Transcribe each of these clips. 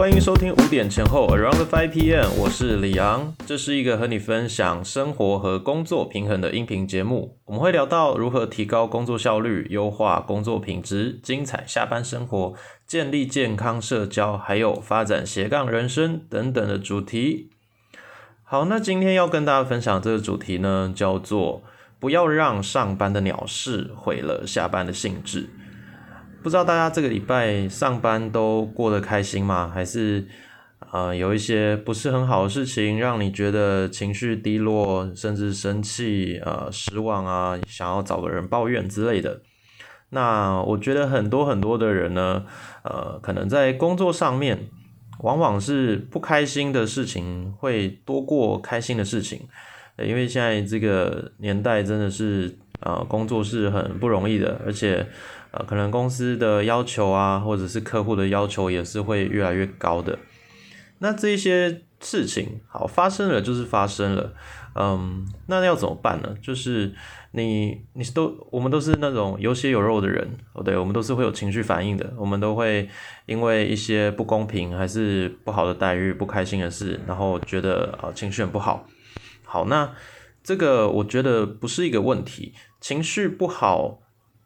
欢迎收听五点前后 Around Five PM，我是李昂，这是一个和你分享生活和工作平衡的音频节目。我们会聊到如何提高工作效率、优化工作品质、精彩下班生活、建立健康社交，还有发展斜杠人生等等的主题。好，那今天要跟大家分享这个主题呢，叫做不要让上班的鸟事毁了下班的兴致。不知道大家这个礼拜上班都过得开心吗？还是呃有一些不是很好的事情，让你觉得情绪低落，甚至生气、呃失望啊，想要找个人抱怨之类的？那我觉得很多很多的人呢，呃，可能在工作上面，往往是不开心的事情会多过开心的事情，因为现在这个年代真的是呃工作是很不容易的，而且。呃，可能公司的要求啊，或者是客户的要求也是会越来越高的。那这些事情好发生了就是发生了，嗯，那要怎么办呢？就是你你都我们都是那种有血有肉的人，哦，对，我们都是会有情绪反应的，我们都会因为一些不公平还是不好的待遇、不开心的事，然后觉得啊情绪很不好。好，那这个我觉得不是一个问题，情绪不好。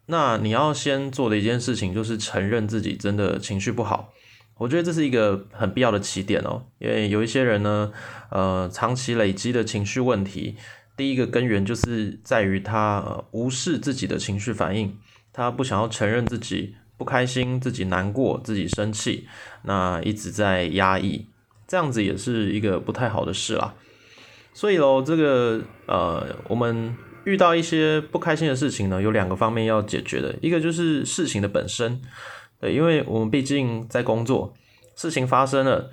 那你要先做的一件事情就是承认自己真的情绪不好，我觉得这是一个很必要的起点哦。因为有一些人呢，呃，长期累积的情绪问题，第一个根源就是在于他无视自己的情绪反应，他不想要承认自己不开心、自己难过、自己生气，那一直在压抑，这样子也是一个不太好的事啦。所以喽，这个呃，我们。遇到一些不开心的事情呢，有两个方面要解决的，一个就是事情的本身，对，因为我们毕竟在工作，事情发生了，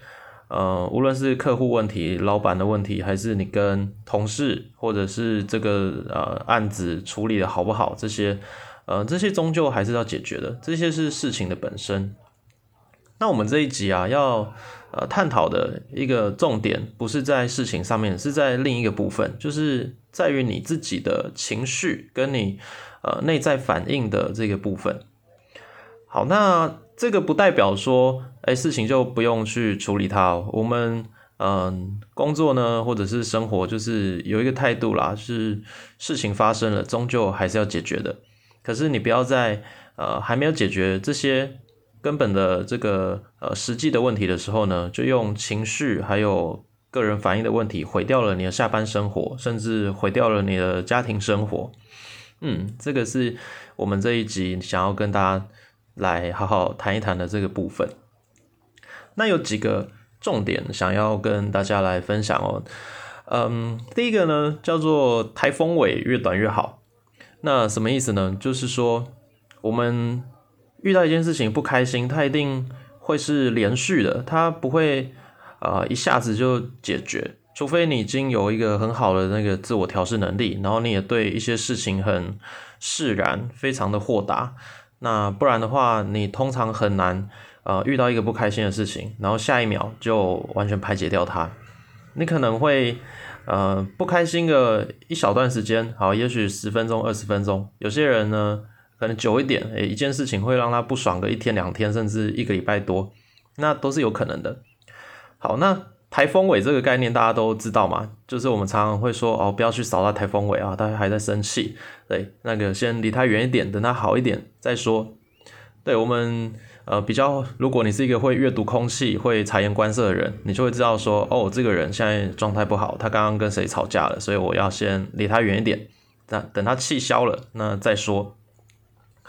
呃，无论是客户问题、老板的问题，还是你跟同事，或者是这个呃案子处理的好不好，这些，呃，这些终究还是要解决的，这些是事情的本身。那我们这一集啊，要呃探讨的一个重点，不是在事情上面，是在另一个部分，就是在于你自己的情绪跟你呃内在反应的这个部分。好，那这个不代表说，哎，事情就不用去处理它哦。我们嗯工作呢，或者是生活，就是有一个态度啦，是事情发生了，终究还是要解决的。可是你不要在呃还没有解决这些。根本的这个呃实际的问题的时候呢，就用情绪还有个人反应的问题毁掉了你的下班生活，甚至毁掉了你的家庭生活。嗯，这个是我们这一集想要跟大家来好好谈一谈的这个部分。那有几个重点想要跟大家来分享哦。嗯，第一个呢叫做台风尾越短越好。那什么意思呢？就是说我们。遇到一件事情不开心，它一定会是连续的，它不会呃一下子就解决，除非你已经有一个很好的那个自我调试能力，然后你也对一些事情很释然，非常的豁达，那不然的话，你通常很难呃遇到一个不开心的事情，然后下一秒就完全排解掉它，你可能会呃不开心个一小段时间，好，也许十分钟、二十分钟，有些人呢。可能久一点，诶，一件事情会让他不爽个一天两天，甚至一个礼拜多，那都是有可能的。好，那台风尾这个概念大家都知道嘛？就是我们常常会说，哦，不要去扫他台风尾啊，他还在生气，对，那个先离他远一点，等他好一点再说。对我们，呃，比较，如果你是一个会阅读空气、会察言观色的人，你就会知道说，哦，这个人现在状态不好，他刚刚跟谁吵架了，所以我要先离他远一点，那等他气消了，那再说。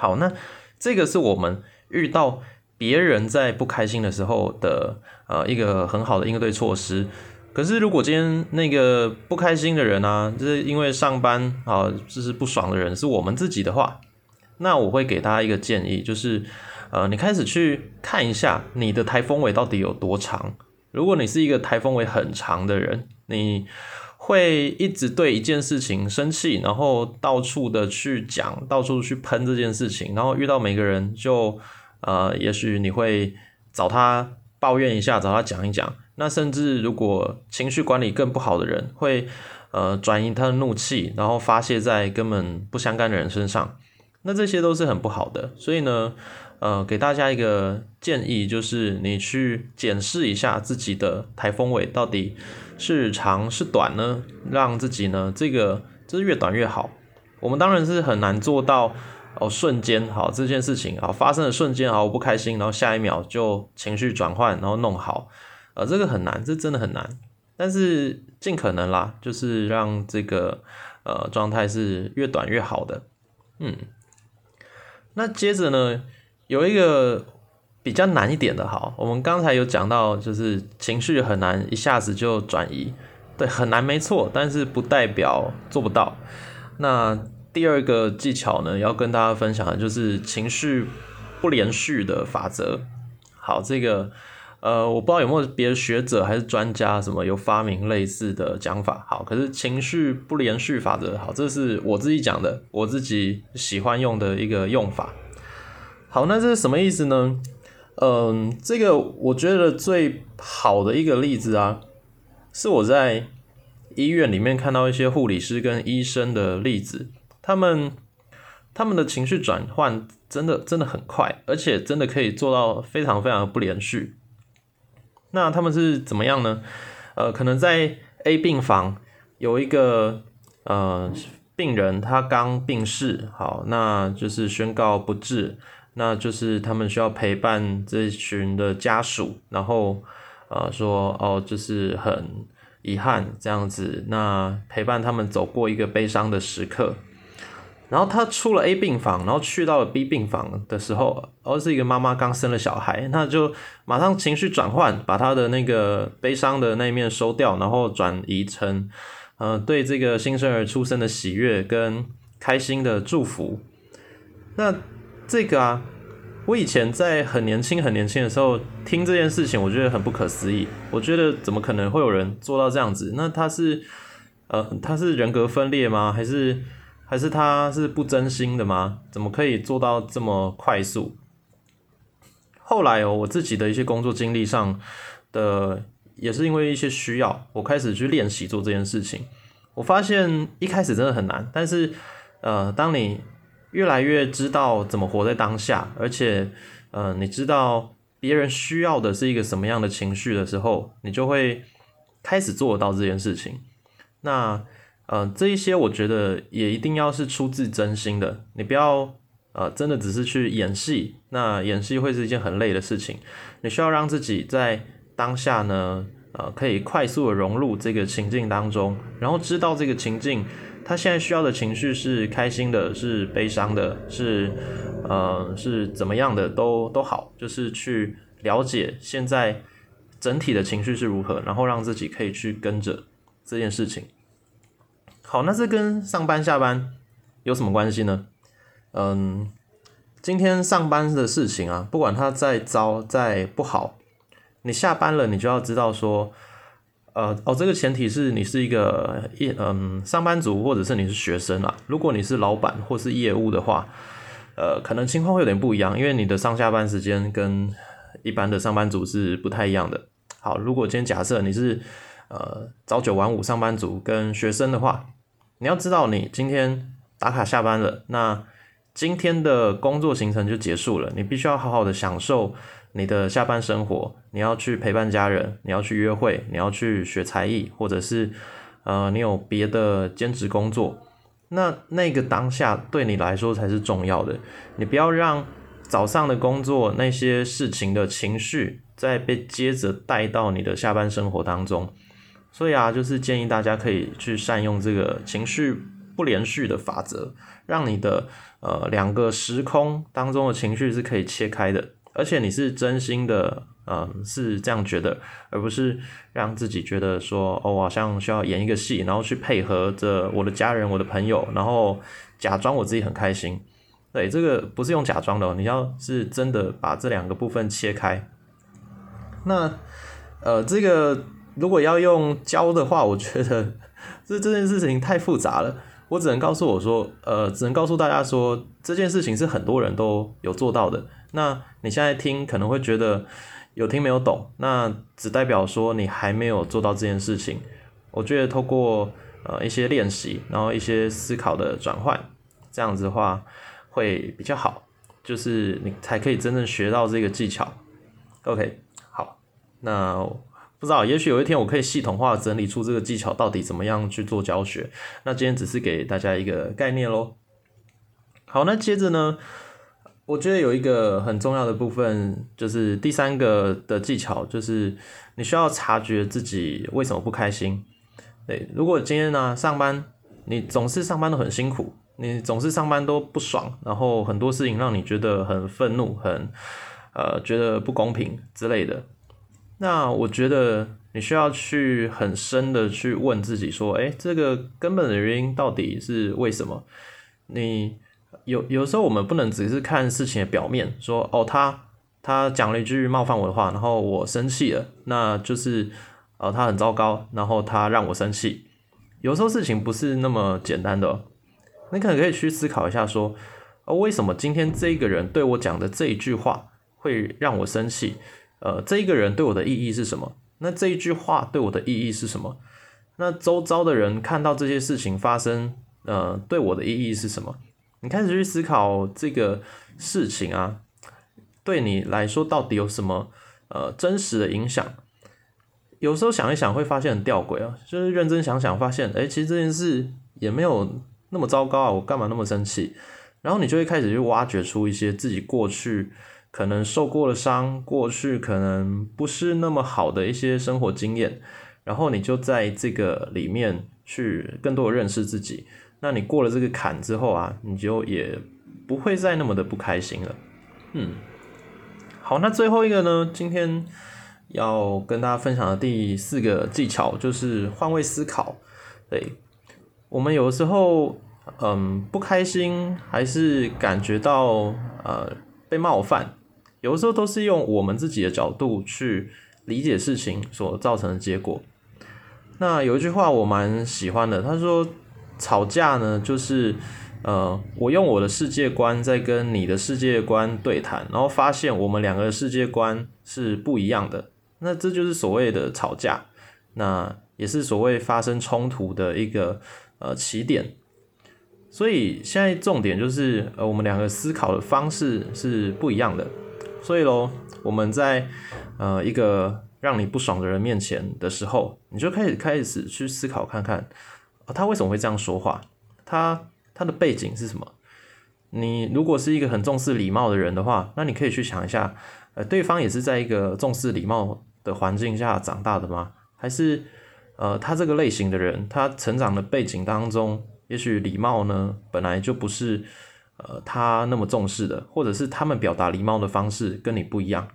好，那这个是我们遇到别人在不开心的时候的呃一个很好的应对措施。可是如果今天那个不开心的人啊，就是因为上班啊就是不爽的人是我们自己的话，那我会给大家一个建议，就是呃你开始去看一下你的台风尾到底有多长。如果你是一个台风尾很长的人，你。会一直对一件事情生气，然后到处的去讲，到处去喷这件事情，然后遇到每个人就呃，也许你会找他抱怨一下，找他讲一讲。那甚至如果情绪管理更不好的人，会呃转移他的怒气，然后发泄在根本不相干的人身上。那这些都是很不好的。所以呢，呃，给大家一个建议，就是你去检视一下自己的台风尾到底是长是短呢？让自己呢，这个就是越短越好。我们当然是很难做到哦，瞬间好这件事情啊发生的瞬间好我不开心，然后下一秒就情绪转换，然后弄好，呃，这个很难，这真的很难。但是尽可能啦，就是让这个呃状态是越短越好的。嗯，那接着呢？有一个比较难一点的，哈，我们刚才有讲到，就是情绪很难一下子就转移，对，很难没错，但是不代表做不到。那第二个技巧呢，要跟大家分享的就是情绪不连续的法则。好，这个呃，我不知道有没有别的学者还是专家什么有发明类似的讲法。好，可是情绪不连续法则，好，这是我自己讲的，我自己喜欢用的一个用法。好，那这是什么意思呢？嗯，这个我觉得最好的一个例子啊，是我在医院里面看到一些护理师跟医生的例子，他们他们的情绪转换真的真的很快，而且真的可以做到非常非常不连续。那他们是怎么样呢？呃，可能在 A 病房有一个呃病人，他刚病逝，好，那就是宣告不治。那就是他们需要陪伴这群的家属，然后呃说哦，就是很遗憾这样子，那陪伴他们走过一个悲伤的时刻。然后他出了 A 病房，然后去到了 B 病房的时候，哦是一个妈妈刚生了小孩，那就马上情绪转换，把他的那个悲伤的那一面收掉，然后转移成呃对这个新生儿出生的喜悦跟开心的祝福。那这个啊，我以前在很年轻、很年轻的时候听这件事情，我觉得很不可思议。我觉得怎么可能会有人做到这样子？那他是呃，他是人格分裂吗？还是还是他是不真心的吗？怎么可以做到这么快速？后来哦，我自己的一些工作经历上的，也是因为一些需要，我开始去练习做这件事情。我发现一开始真的很难，但是呃，当你越来越知道怎么活在当下，而且，呃，你知道别人需要的是一个什么样的情绪的时候，你就会开始做得到这件事情。那，呃，这一些我觉得也一定要是出自真心的，你不要，呃，真的只是去演戏，那演戏会是一件很累的事情。你需要让自己在当下呢，呃，可以快速的融入这个情境当中，然后知道这个情境。他现在需要的情绪是开心的，是悲伤的，是呃是怎么样的都都好，就是去了解现在整体的情绪是如何，然后让自己可以去跟着这件事情。好，那这跟上班下班有什么关系呢？嗯，今天上班的事情啊，不管它再糟再不好，你下班了，你就要知道说。呃哦，这个前提是你是一个业嗯上班族，或者是你是学生啊。如果你是老板或是业务的话，呃，可能情况会有点不一样，因为你的上下班时间跟一般的上班族是不太一样的。好，如果今天假设你是呃早九晚五上班族跟学生的话，你要知道你今天打卡下班了，那今天的工作行程就结束了，你必须要好好的享受。你的下班生活，你要去陪伴家人，你要去约会，你要去学才艺，或者是，呃，你有别的兼职工作，那那个当下对你来说才是重要的。你不要让早上的工作那些事情的情绪再被接着带到你的下班生活当中。所以啊，就是建议大家可以去善用这个情绪不连续的法则，让你的呃两个时空当中的情绪是可以切开的。而且你是真心的，嗯，是这样觉得，而不是让自己觉得说，哦，好像需要演一个戏，然后去配合着我的家人、我的朋友，然后假装我自己很开心。对，这个不是用假装的，你要是真的把这两个部分切开。那，呃，这个如果要用教的话，我觉得这这件事情太复杂了。我只能告诉我说，呃，只能告诉大家说，这件事情是很多人都有做到的。那你现在听可能会觉得有听没有懂，那只代表说你还没有做到这件事情。我觉得透过呃一些练习，然后一些思考的转换，这样子的话会比较好。就是你才可以真正学到这个技巧。OK，好，那不知道，也许有一天我可以系统化整理出这个技巧到底怎么样去做教学。那今天只是给大家一个概念喽。好，那接着呢，我觉得有一个很重要的部分，就是第三个的技巧，就是你需要察觉自己为什么不开心。对，如果今天呢上班，你总是上班都很辛苦，你总是上班都不爽，然后很多事情让你觉得很愤怒，很呃觉得不公平之类的，那我觉得你需要去很深的去问自己说，哎，这个根本的原因到底是为什么？你有有时候我们不能只是看事情的表面，说哦他他讲了一句冒犯我的话，然后我生气了，那就是。呃，他很糟糕，然后他让我生气。有时候事情不是那么简单的，你可能可以去思考一下，说，呃，为什么今天这个人对我讲的这一句话会让我生气？呃，这一个人对我的意义是什么？那这一句话对我的意义是什么？那周遭的人看到这些事情发生，呃，对我的意义是什么？你开始去思考这个事情啊，对你来说到底有什么呃真实的影响？有时候想一想会发现很吊诡啊，就是认真想想发现，哎，其实这件事也没有那么糟糕啊，我干嘛那么生气？然后你就会开始去挖掘出一些自己过去可能受过的伤，过去可能不是那么好的一些生活经验，然后你就在这个里面去更多的认识自己。那你过了这个坎之后啊，你就也不会再那么的不开心了。嗯，好，那最后一个呢，今天。要跟大家分享的第四个技巧就是换位思考。对，我们有的时候，嗯，不开心还是感觉到呃被冒犯，有的时候都是用我们自己的角度去理解事情所造成的结果。那有一句话我蛮喜欢的，他说吵架呢就是呃我用我的世界观在跟你的世界观对谈，然后发现我们两个的世界观是不一样的。那这就是所谓的吵架，那也是所谓发生冲突的一个呃起点。所以现在重点就是呃我们两个思考的方式是不一样的。所以喽，我们在呃一个让你不爽的人面前的时候，你就开始开始去思考看看，他为什么会这样说话？他他的背景是什么？你如果是一个很重视礼貌的人的话，那你可以去想一下，呃，对方也是在一个重视礼貌。的环境下长大的吗？还是呃，他这个类型的人，他成长的背景当中，也许礼貌呢本来就不是呃他那么重视的，或者是他们表达礼貌的方式跟你不一样。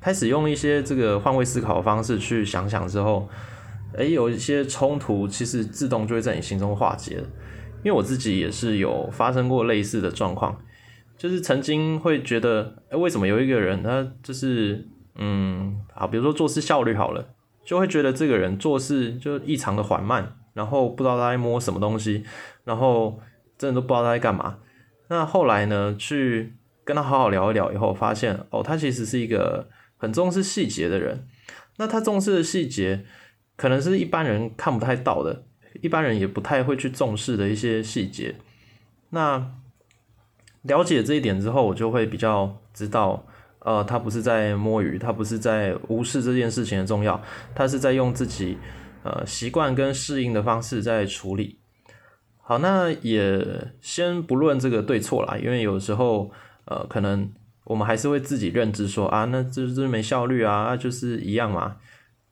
开始用一些这个换位思考的方式去想想之后，哎，有一些冲突其实自动就会在你心中化解了。因为我自己也是有发生过类似的状况，就是曾经会觉得，哎，为什么有一个人他就是。嗯，好，比如说做事效率好了，就会觉得这个人做事就异常的缓慢，然后不知道他在摸什么东西，然后真的都不知道他在干嘛。那后来呢，去跟他好好聊一聊以后，发现哦，他其实是一个很重视细节的人。那他重视的细节，可能是一般人看不太到的，一般人也不太会去重视的一些细节。那了解这一点之后，我就会比较知道。呃，他不是在摸鱼，他不是在无视这件事情的重要，他是在用自己呃习惯跟适应的方式在处理。好，那也先不论这个对错啦，因为有时候呃，可能我们还是会自己认知说啊，那这这没效率啊，那就是一样嘛。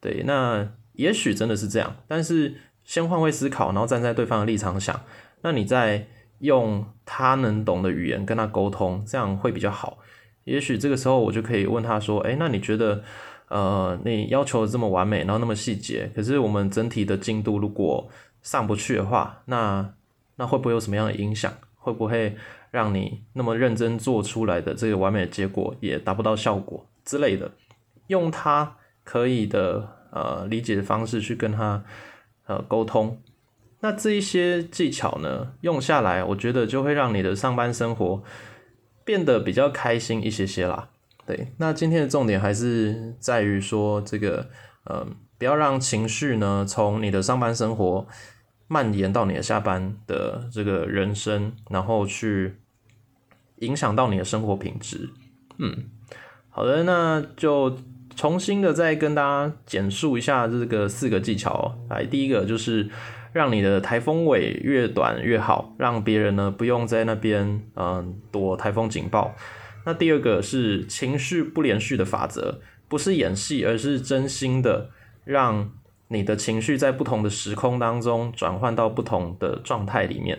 对，那也许真的是这样，但是先换位思考，然后站在对方的立场想，那你再用他能懂的语言跟他沟通，这样会比较好。也许这个时候我就可以问他说：“哎，那你觉得，呃，你要求这么完美，然后那么细节，可是我们整体的进度如果上不去的话，那那会不会有什么样的影响？会不会让你那么认真做出来的这个完美的结果也达不到效果之类的？用他可以的呃理解的方式去跟他呃沟通，那这一些技巧呢用下来，我觉得就会让你的上班生活。”变得比较开心一些些啦，对。那今天的重点还是在于说这个，嗯，不要让情绪呢从你的上班生活蔓延到你的下班的这个人生，然后去影响到你的生活品质。嗯，好的，那就重新的再跟大家简述一下这个四个技巧。来，第一个就是让你的台风尾越短越好，让别人呢不用在那边嗯躲台风警报。那第二个是情绪不连续的法则，不是演戏，而是真心的让你的情绪在不同的时空当中转换到不同的状态里面。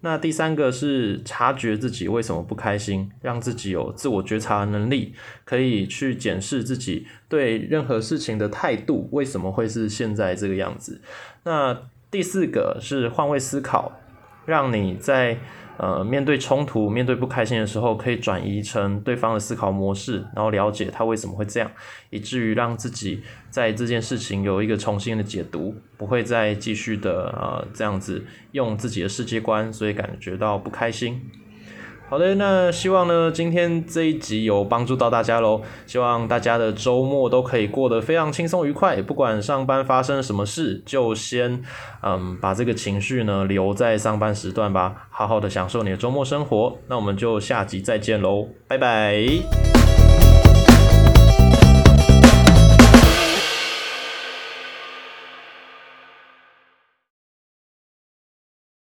那第三个是察觉自己为什么不开心，让自己有自我觉察的能力，可以去检视自己对任何事情的态度为什么会是现在这个样子。那第四个是换位思考，让你在。呃，面对冲突、面对不开心的时候，可以转移成对方的思考模式，然后了解他为什么会这样，以至于让自己在这件事情有一个重新的解读，不会再继续的呃这样子用自己的世界观，所以感觉到不开心。好的，那希望呢，今天这一集有帮助到大家喽。希望大家的周末都可以过得非常轻松愉快，不管上班发生了什么事，就先嗯把这个情绪呢留在上班时段吧，好好的享受你的周末生活。那我们就下集再见喽，拜拜。